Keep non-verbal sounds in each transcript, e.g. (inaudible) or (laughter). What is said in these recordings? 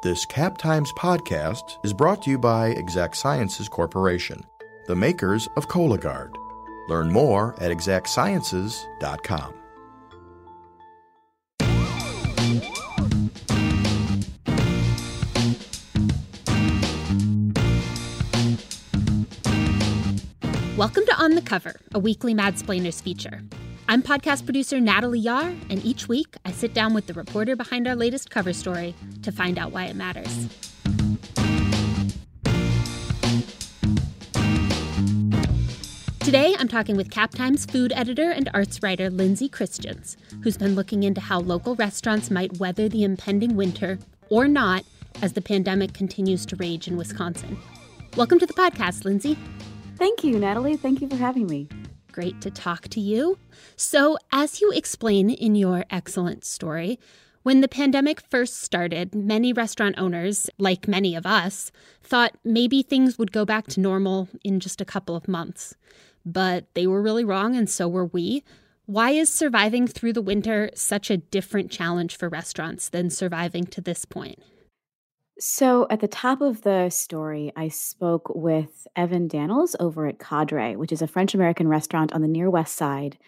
This Cap Times podcast is brought to you by Exact Sciences Corporation, the makers of Cologuard. Learn more at exactsciences.com. Welcome to On the Cover, a weekly Madsplainers feature. I'm podcast producer Natalie Yahr, and each week I sit down with the reporter behind our latest cover story to find out why it matters. Today, I'm talking with Cap Times food editor and arts writer Lindsay Christians, who's been looking into how local restaurants might weather the impending winter or not as the pandemic continues to rage in Wisconsin. Welcome to the podcast, Lindsay. Thank you, Natalie. Thank you for having me great to talk to you. So, as you explain in your excellent story, when the pandemic first started, many restaurant owners, like many of us, thought maybe things would go back to normal in just a couple of months. But they were really wrong, and so were we. Why is surviving through the winter such a different challenge for restaurants than surviving to this point? So, at the top of the story, I spoke with Evan Daniels over at Cadre, which is a French American restaurant on the near west side.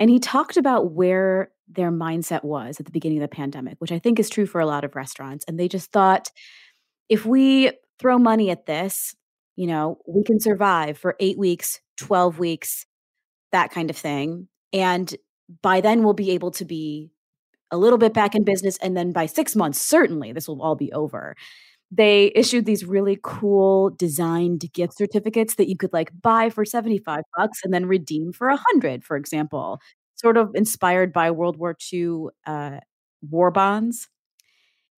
And he talked about where their mindset was at the beginning of the pandemic, which I think is true for a lot of restaurants. And they just thought if we throw money at this, you know, we can survive for eight weeks, 12 weeks, that kind of thing. And by then, we'll be able to be a little bit back in business. And then by six months, certainly this will all be over. They issued these really cool designed gift certificates that you could like buy for 75 bucks and then redeem for a hundred, for example, sort of inspired by World War II uh, war bonds.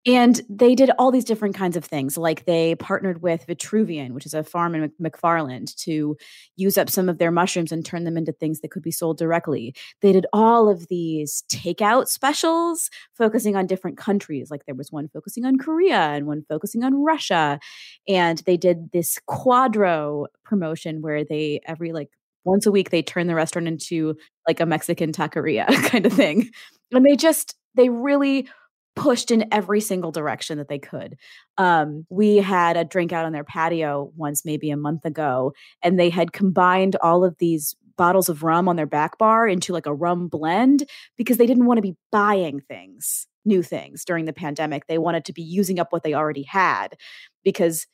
And they did all these different kinds of things. Like they partnered with Vitruvian, which is a farm in McFarland, to use up some of their mushrooms and turn them into things that could be sold directly. They did all of these takeout specials focusing on different countries. Like there was one focusing on Korea and one focusing on Russia. And they did this quadro promotion where they every like once a week they turn the restaurant into like a Mexican taqueria (laughs) kind of thing. And they just they really pushed in every single direction that they could. Um, we had a drink out on their patio once, maybe a month ago, and they had combined all of these bottles of rum on their back bar into like a rum blend because they didn't want to be buying things, new things during the pandemic. They wanted to be using up what they already had because,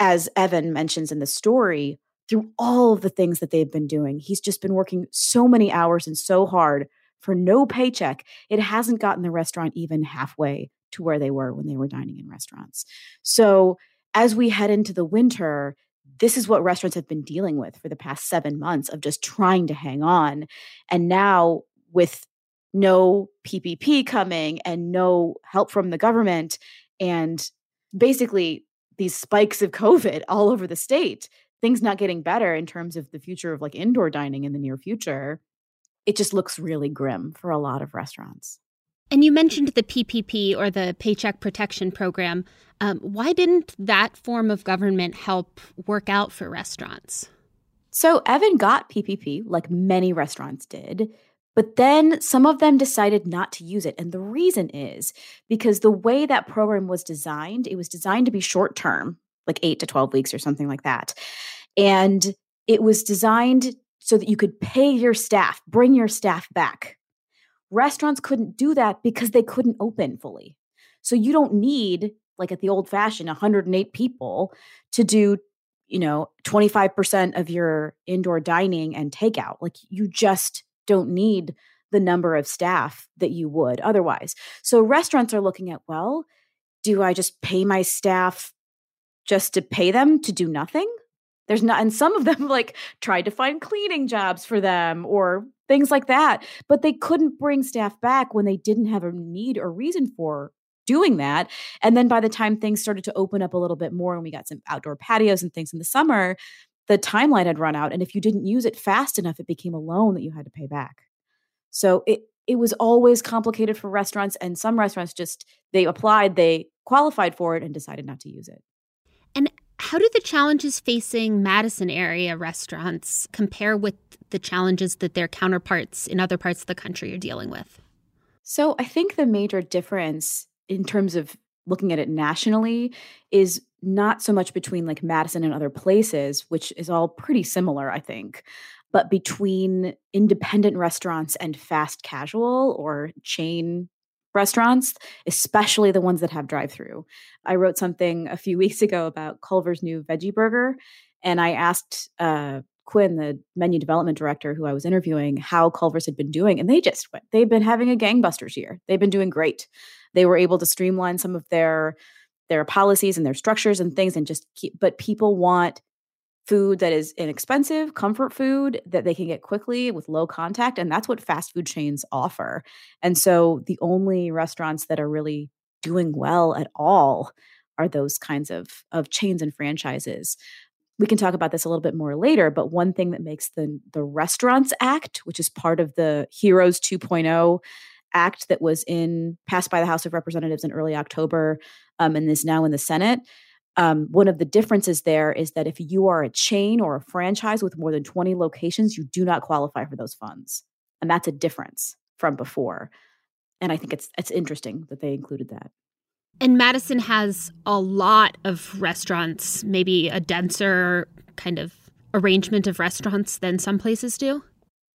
as Evan mentions in the story, through all of the things that they've been doing, he's just been working so many hours and so hard for no paycheck, it hasn't gotten the restaurant even halfway to where they were when they were dining in restaurants. So, as we head into the winter, this is what restaurants have been dealing with for the past seven months of just trying to hang on. And now, with no PPP coming and no help from the government, and basically these spikes of COVID all over the state, things not getting better in terms of the future of like indoor dining in the near future it just looks really grim for a lot of restaurants. And you mentioned the PPP or the Paycheck Protection Program. Um, why didn't that form of government help work out for restaurants? So, Evan got PPP, like many restaurants did, but then some of them decided not to use it. And the reason is because the way that program was designed, it was designed to be short term, like eight to 12 weeks or something like that. And it was designed so that you could pay your staff, bring your staff back. Restaurants couldn't do that because they couldn't open fully. So you don't need, like at the old fashioned, 108 people to do, you know, 25% of your indoor dining and takeout. Like you just don't need the number of staff that you would otherwise. So restaurants are looking at, well, do I just pay my staff just to pay them to do nothing? There's not, and some of them (laughs) like tried to find cleaning jobs for them or things like that, but they couldn't bring staff back when they didn't have a need or reason for doing that. And then by the time things started to open up a little bit more and we got some outdoor patios and things in the summer, the timeline had run out. And if you didn't use it fast enough, it became a loan that you had to pay back. So it, it was always complicated for restaurants and some restaurants just they applied they qualified for it and decided not to use it and how do the challenges facing Madison area restaurants compare with the challenges that their counterparts in other parts of the country are dealing with? So, I think the major difference in terms of looking at it nationally is not so much between like Madison and other places, which is all pretty similar, I think, but between independent restaurants and fast casual or chain restaurants, especially the ones that have drive through. I wrote something a few (laughs) weeks ago about Culver's new veggie burger, and I asked uh, Quinn, the menu development director who I was interviewing, how Culver's had been doing. And they just went, they've been having a gangbusters year. They've been doing great. They were able to streamline some of their their policies and their structures and things and just keep but people want food that is inexpensive, comfort food that they can get quickly with low contact. And that's what fast food chains offer. And so the only restaurants that are really doing well at all are those kinds of, of chains and franchises we can talk about this a little bit more later, but one thing that makes the the Restaurants Act, which is part of the Heroes 2.0 Act that was in passed by the House of Representatives in early October um, and is now in the Senate. Um, one of the differences there is that if you are a chain or a franchise with more than 20 locations, you do not qualify for those funds, and that's a difference from before. And I think it's it's interesting that they included that. And Madison has a lot of restaurants, maybe a denser kind of arrangement of restaurants than some places do.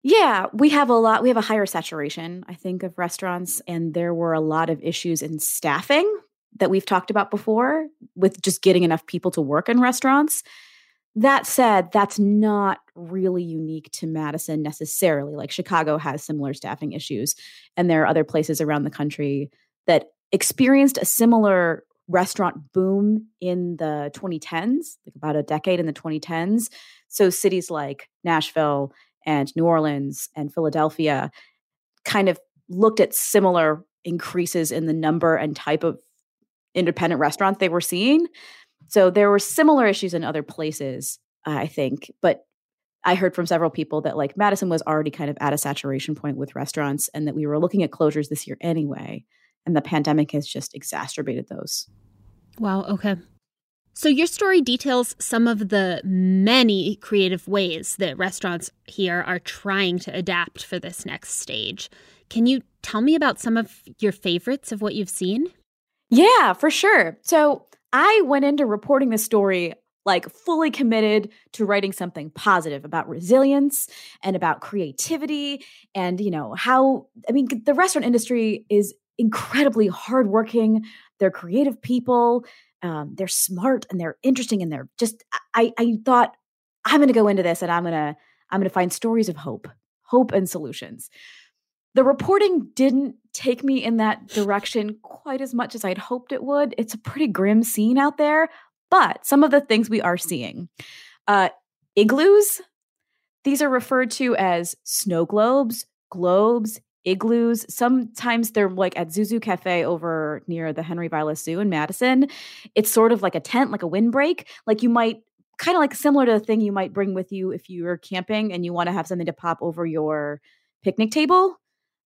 Yeah, we have a lot. We have a higher saturation, I think, of restaurants. And there were a lot of issues in staffing that we've talked about before with just getting enough people to work in restaurants. That said, that's not really unique to Madison necessarily. Like Chicago has similar staffing issues, and there are other places around the country that experienced a similar restaurant boom in the 2010s, like about a decade in the 2010s. So cities like Nashville and New Orleans and Philadelphia kind of looked at similar increases in the number and type of independent restaurants they were seeing. So there were similar issues in other places, uh, I think, but I heard from several people that like Madison was already kind of at a saturation point with restaurants and that we were looking at closures this year anyway and the pandemic has just exacerbated those. Wow, okay. So, your story details some of the many creative ways that restaurants here are trying to adapt for this next stage. Can you tell me about some of your favorites of what you've seen? Yeah, for sure. So, I went into reporting this story like fully committed to writing something positive about resilience and about creativity and you know how i mean the restaurant industry is incredibly hardworking. They're creative people. Um, they're smart and they're interesting and they're just. I I thought I'm to go into this and I'm to I'm to find stories of hope, hope and solutions. The reporting didn't take me in that direction quite as much as I'd hoped it would. It's a pretty grim scene out there, but some of the things we are seeing. Uh, igloos, these are referred to as snow globes, globes, igloos. Sometimes they're like at Zuzu Cafe over near the Henry Vilas Zoo in Madison. It's sort of like a tent, like a windbreak. Like you might kind of like similar to the thing you might bring with you if you're camping and you want to have something to pop over your picnic table.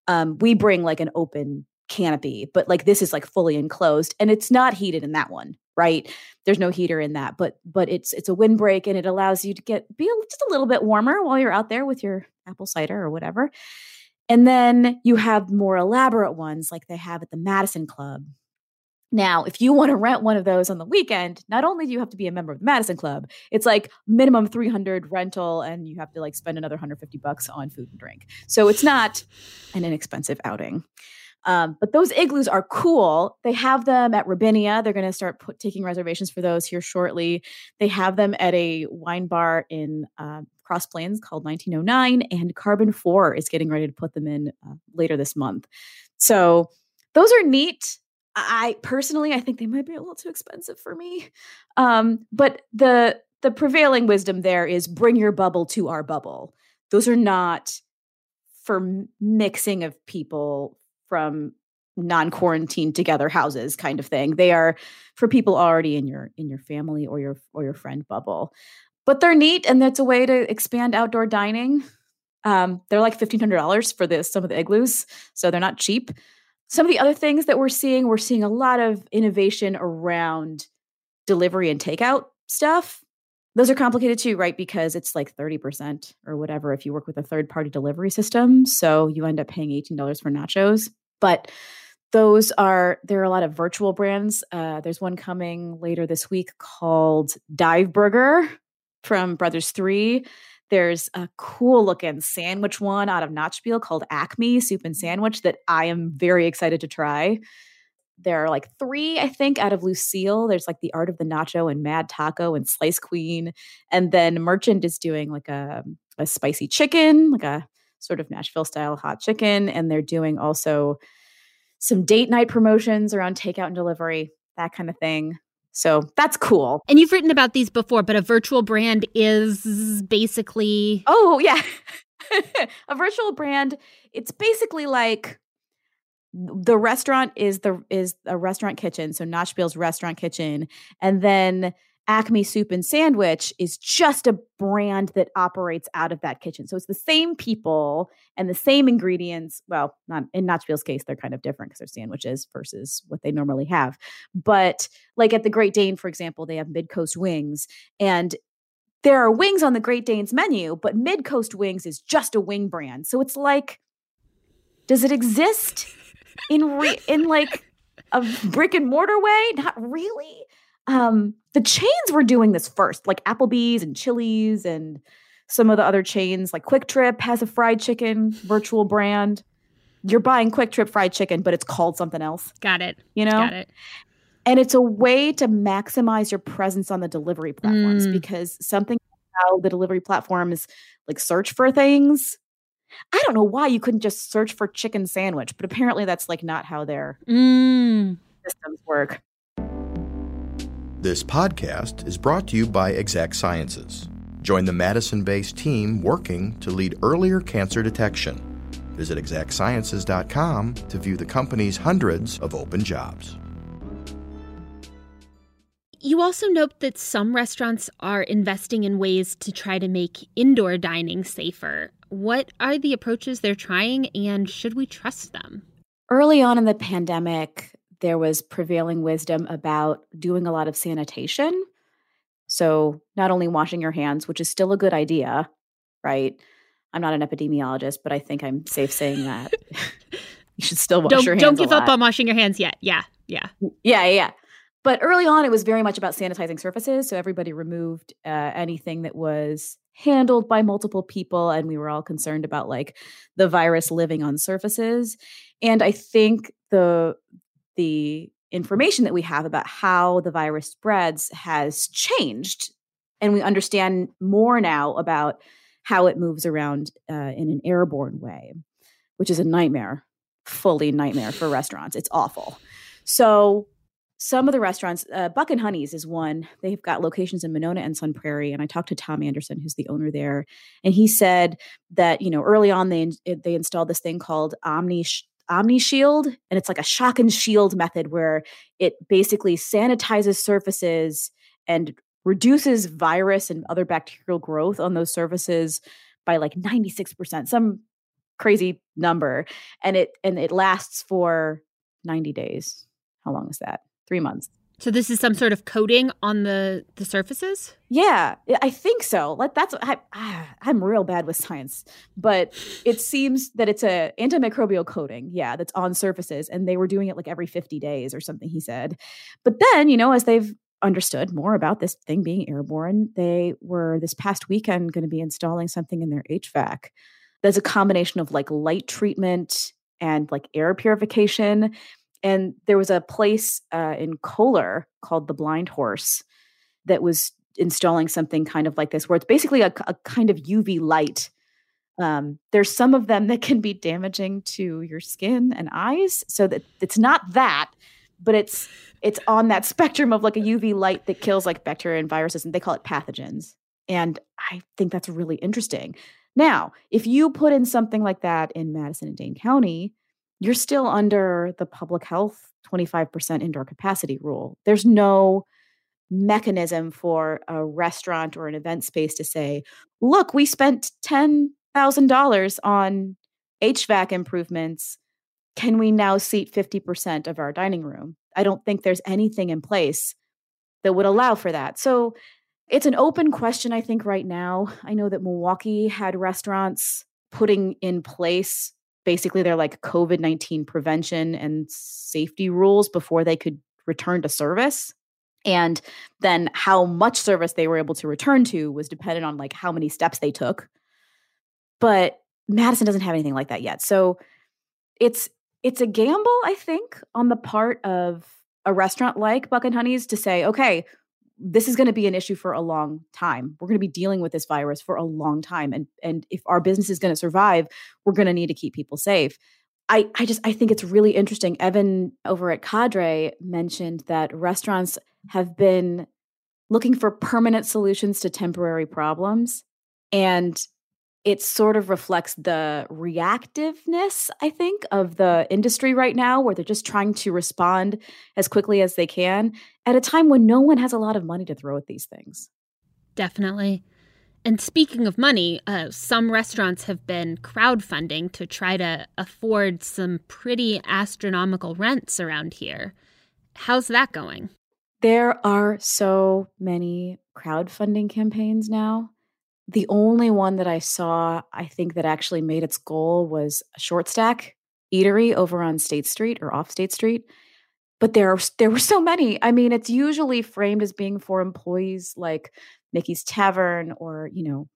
Um, we bring like an open canopy, but like this is like fully enclosed and it's not heated in that one, right? There's no heater in that, but but it's it's a windbreak and it allows you to get be just a little bit warmer while you're out there with your apple cider or whatever. And then you have more elaborate ones like they have at the Madison Club. Now, if you want to rent one of those on the weekend, not only do you have to be a member of the Madison Club, it's like minimum 300 rental and you have to like spend another 150 bucks on food and drink. So it's not an inexpensive outing. Um, but those igloos are cool. They have them at Robinia. They're going to start put, taking reservations for those here shortly. They have them at a wine bar in uh, Cross Plains called 1909, and Carbon 4 is getting ready to put them in uh, later this month. So those are neat. I personally, I think they might be a little too expensive for me. Um, but the the prevailing wisdom there is bring your bubble to our bubble. Those are not for mixing of people from non-quarantine together houses kind of thing. They are for people already in your in your family or your or your friend bubble. But they're neat and that's a way to expand outdoor dining. Um, they're like $1500 for this some of the igloos, so they're not cheap. Some of the other things that we're seeing, we're seeing a lot of innovation around delivery and takeout stuff. Those are complicated too, right? Because it's like 30% or whatever if you work with a third party delivery system. So you end up paying $18 for nachos. But those are there are a lot of virtual brands. Uh, there's one coming later this week called Dive Burger from Brothers Three. There's a cool looking sandwich one out of Nattspil called Acme Soup and Sandwich that I am very excited to try. There are like three, I think, out of Lucille. There's like the Art of the Nacho and Mad Taco and Slice Queen. And then Merchant is doing like a, a spicy chicken, like a sort of Nashville style hot chicken. And they're doing also some date night promotions around takeout and delivery, that kind of thing. So that's cool. And you've written about these before, but a virtual brand is basically. Oh, yeah. (laughs) a virtual brand, it's basically like the restaurant is the is a restaurant kitchen so nattspil's restaurant kitchen and then acme soup and sandwich is just a brand that operates out of that kitchen so it's the same people and the same ingredients well not in nattspil's case they're kind of different because they're sandwiches versus what they normally have but like at the great dane for example they have mid-coast wings and there are wings on the great dane's menu but mid-coast wings is just a wing brand so it's like does it exist in re- in like a brick and mortar way? Not really. Um, the chains were doing this first, like Applebee's and Chili's and some of the other chains, like QuikTrip has a fried chicken virtual brand. You're buying QuikTrip fried chicken, but it's called something else. Got it. You know? Got it. And it's a way to maximize your presence on the delivery platforms Mm. because something how the delivery platforms like search for things I don't know why you couldn't just search for chicken sandwich, but apparently that's like not how their Mm. systems work. This podcast is brought to you by Exact Sciences. Join the Madison based team working to lead earlier cancer detection. Visit exactsciences.com to view the company's hundreds of open jobs. You also note that some restaurants are investing in ways to try to make indoor dining safer. What are the approaches they're trying, and should we trust them? Early on in the pandemic, there was prevailing wisdom about doing a lot of sanitation. So, not only washing your hands, which is still a good idea, right? I'm not an epidemiologist, but I think I'm safe saying that. (laughs) (laughs) you should still wash don't your hands. don't give up on washing your hands yet. Yeah, yeah. Yeah, yeah, yeah. But early on, it was very much about sanitizing surfaces. So everybody removed uh, anything that was handled by multiple people, and we were all concerned about like the virus living on surfaces. And I think the the information that we have about how the virus spreads has changed, and we understand more now about how it moves around uh, in an airborne way, which is a nightmare, fully nightmare for restaurants. It's awful. So some of the restaurants, uh, Buck and Honey's is one. They've got locations in Monona and Sun Prairie, and I talked to Tom Anderson, who's the owner there, and he said that you know early on they they installed this thing called Omni Omni Shield, and it's like a shock and shield method where it basically sanitizes surfaces and reduces virus and other bacterial growth on those surfaces by like 96%, some crazy number. And it and it lasts for 90 days. How long is that? Three months. So this is some sort of coating on the the surfaces. Yeah, I- think so. Like that's I, I'm real bad with science, but it seems that it's a antimicrobial coating. Yeah, that's on surfaces, and they were doing it like every 50 days or something. He said, but then you know as they've understood more about this thing being airborne, they were this past weekend going to be installing something in their HVAC. There's a combination of like light treatment and like air purification. And there was a place uh, in Kohler called the Blind Horse that was installing something kind of like this, where it's basically a, a kind of UV light. Um, there's some of them that can be damaging to your skin and eyes, so that it's not that, but it's it's on that spectrum of like a UV light that kills like bacteria and viruses, and they call it pathogens. And I think that's really interesting. Now, if you put in something like that in Madison and Dane County, you're still under the public health 25% indoor capacity rule. There's no mechanism for a restaurant or an event space to say, look, we spent $10,000 on HVAC improvements. Can we now seat 50% of our dining room? I don't think there's anything in place that would allow for that. So it's an open question, I think, right now. I know that Milwaukee had restaurants putting in place basically their like COVID 19 prevention and safety rules before they could return to service. And then how much service they were able to return to was dependent on like how many steps they took. But Madison doesn't have anything like that yet. So it's it's a gamble, I think, on the part of a restaurant like Buck and Honey's to say, okay, this is going to be an issue for a long time. We're going to be dealing with this virus for a long time. And and if our business is going to survive, we're going to need to keep people safe. I, I just I think it's really interesting. Evan over at Cadre mentioned that restaurants have been looking for permanent solutions to temporary problems. And it sort of reflects the reactiveness, I think, of the industry right now, where they're just trying to respond as quickly as they can at a time when no one has a lot of money to throw at these things. Definitely. And speaking of money, uh, some restaurants have been crowdfunding to try to afford some pretty astronomical rents around here. How's that going? There are so many crowdfunding campaigns now. The only one that I saw, I think, that actually made its goal was a short stack eatery over on State Street or off State Street. But there, are, there were so many. I mean, it's usually framed as being for employees like Mickey's Tavern or, you know,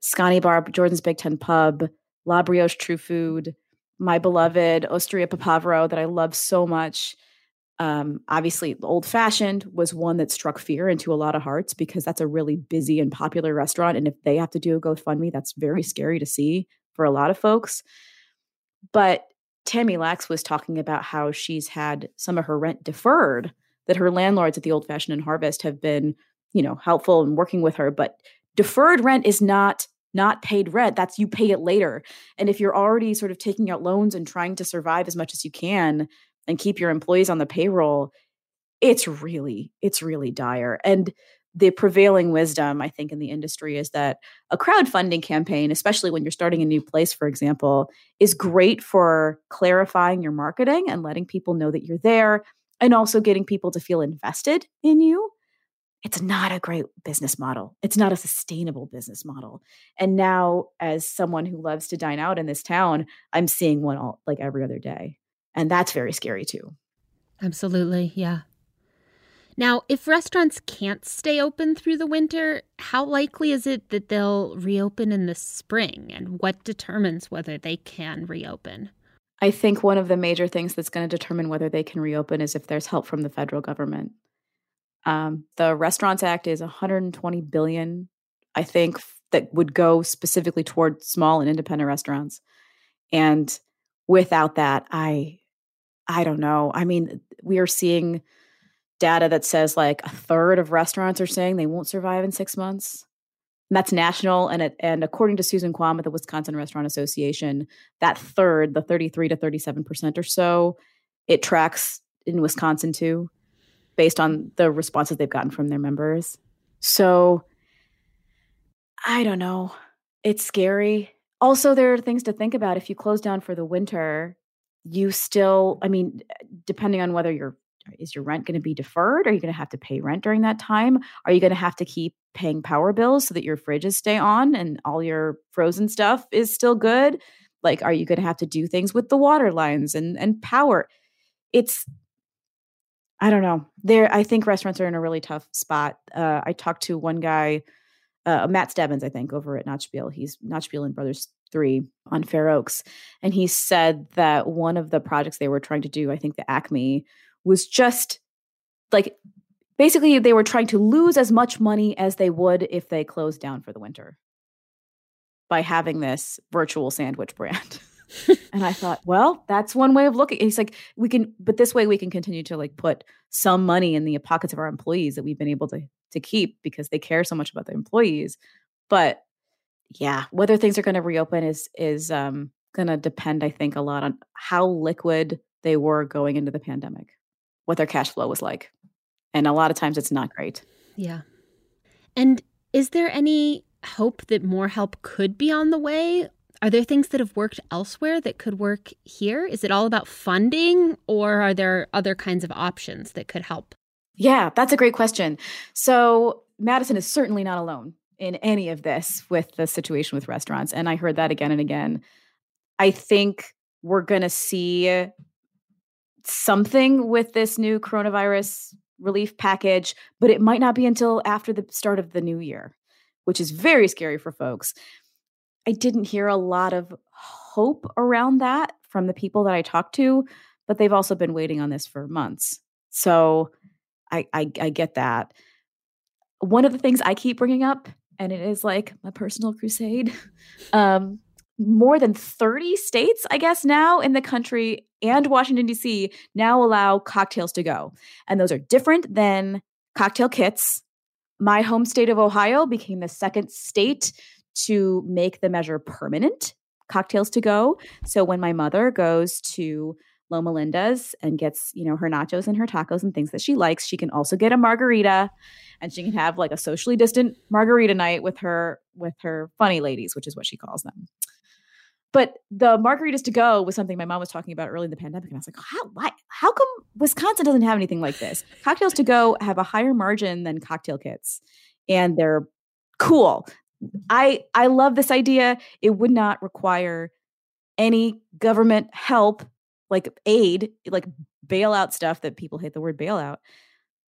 Scotty Bar, Jordan's Big Ten Pub, La Brioche True Food, my beloved Osteria Papavero that I love so much. Um, obviously, Old Fashioned was one that struck fear into a lot of hearts because that's a really busy and popular restaurant. And if they have to do a GoFundMe, that's very scary to see for a lot of folks. But Tammy Lax was talking about how she's had some of her rent deferred, that her landlords at the Old Fashioned and Harvest have been, you know, helpful and working with her. But deferred rent is not not paid rent. That's you pay it later. And if you're already sort of taking out loans and trying to survive as much as you can, and keep your employees on the payroll it's really it's really dire and the prevailing wisdom i think in the industry is that a crowdfunding campaign especially when you're starting a new place for example is great for clarifying your marketing and letting people know that you're there and also getting people to feel invested in you it's not a great business model. It's not a sustainable business model. And now, as someone who loves to dine out in this town, I'm seeing one all, like every other day. And that's very scary too. Absolutely. Yeah. Now, if restaurants can't stay open through the winter, how likely is it that they'll reopen in the spring? And what determines whether they can reopen? I think one of the major things that's going to determine whether they can reopen is if there's help from the federal government. Um, the Restaurants Act is 120 billion, I think, that would go specifically toward small and independent restaurants. And without that, I I don't know. I mean, we are seeing data that says like a third of restaurants are saying they won't survive in six months. And that's national. And it, and according to Susan Quam at the Wisconsin Restaurant Association, that third, the 33 to 37% or so, it tracks in Wisconsin too, based on the responses they've gotten from their members. So I don't know. It's scary. Also, there are things to think about if you close down for the winter you still i mean depending on whether you're is your rent going to be deferred? Are you going to have to pay rent during that time? Are you going to have to keep paying power bills so that your fridges stay on and all your frozen stuff is still good? Like are you going to have to do things with the water lines and and power? It's i don't know. There i think restaurants are in a really tough spot. Uh, i talked to one guy uh, matt stebbins i think over at Nattspil he's Nattspil and brothers three on Fair Oaks. And he said that one of the projects they were trying to do, I think the Acme, was just like basically they were trying to lose as much money as they would if they closed down for the winter by having this virtual sandwich brand. (laughs) and I thought, well, that's one way of looking. He's like, we can, but this way we can continue to like put some money in the pockets of our employees that we've been able to to keep because they care so much about their employees. But yeah, whether things are going to reopen is is um, going to depend, I think, a lot on how liquid they were going into the pandemic, what their cash flow was like, and a lot of times it's not great. Yeah, and is there any hope that more help could be on the way? Are there things that have worked elsewhere that could work here? Is it all about funding, or are there other kinds of options that could help? Yeah, that's a great question. So Madison is certainly not alone in any of this with the situation with restaurants. And I heard that again and again. I think we're going to see something with this new coronavirus relief package, but it might not be until after the start of the new year, which is very scary for folks. I didn't hear a lot of hope around that from the people that I talked to, but they've also been waiting on this for months. So I, I, I get that. One of the things I keep bringing up, and it is like my personal crusade, (laughs) um, more than 30 states, I guess, now in the country and Washington, D.C., now allow cocktails to go. And those are different than cocktail kits. My home state of Ohio became the second state to make the measure permanent cocktails to go. So when my mother goes to Loma Linda's and gets, you know, her nachos and her tacos and things that she likes, she can also get a margarita and she can have like a socially distant margarita night with her with her funny ladies, which is what she calls them. But the margaritas to go was something my mom was talking about early in the pandemic, and I was like, how why how come Wisconsin doesn't have anything like this? Cocktails to go have a higher margin than cocktail kits, and they're cool. I I love this idea. It would not require any government help, like aid, like bailout stuff that people hate the word bailout.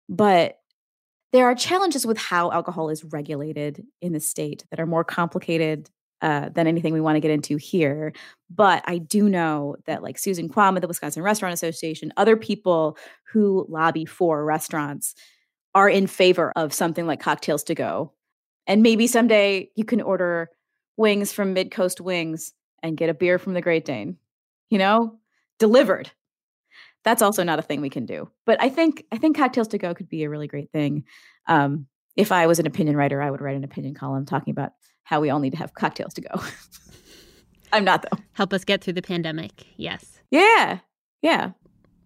But there are challenges with how alcohol is regulated in the state that are more complicated uh, than anything we want to get into here. But I do know that, like Susan Quam at the Wisconsin Restaurant Association, other people who lobby for restaurants are in favor of something like cocktails to go and maybe someday you can order wings from Mid Coast Wings and get a beer from the Great Dane, you know, delivered. That's also not a thing we can do. But I think I think cocktails to go could be a really great thing. Um, if I was an opinion writer, I would write an opinion column talking about how we all need to have cocktails to go. (laughs) I'm not though. Help us get through the pandemic. Yes. Yeah. Yeah.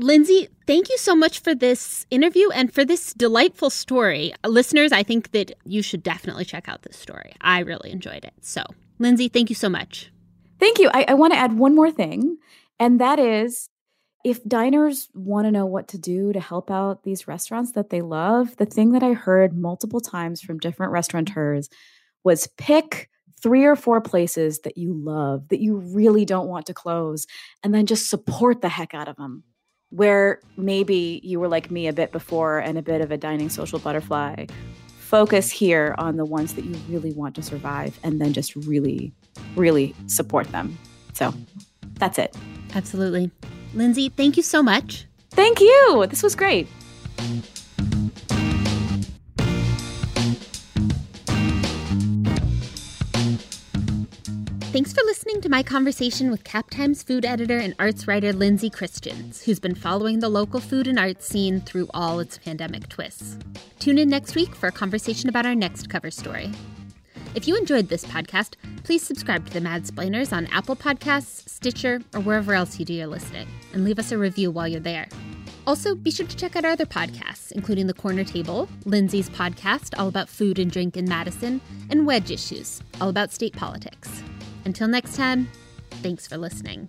Lindsay, thank you so much for this interview and for this delightful story. Listeners, I think that you should definitely check out this story. I really enjoyed it. So, Lindsay, thank you so much. Thank you. I, I want to add one more thing, and that is if diners want to know what to do to help out these restaurants that they love, the thing that I heard multiple times from different restaurateurs was pick three or four places that you love, that you really don't want to close, and then just support the heck out of them where maybe you were like me a bit before and a bit of a dining social butterfly, focus here on the ones that you really want to survive and then just really, really support them. So that's it. Absolutely. Lindsay, thank you so much. Thank you. This was great. Thanks for listening to my conversation with Cap Times food editor and arts writer Lindsay Christians, who's been following the local food and arts scene through all its pandemic twists. Tune in next week for a conversation about our next cover story. If you enjoyed this podcast, please subscribe to the Madsplainers on Apple Podcasts, Stitcher, or wherever else you do your listening, and leave us a review while you're there. Also, be sure to check out our other podcasts, including The Corner Table, Lindsay's podcast all about food and drink in Madison, and Wedge Issues, all about state politics. Until next time, thanks for listening.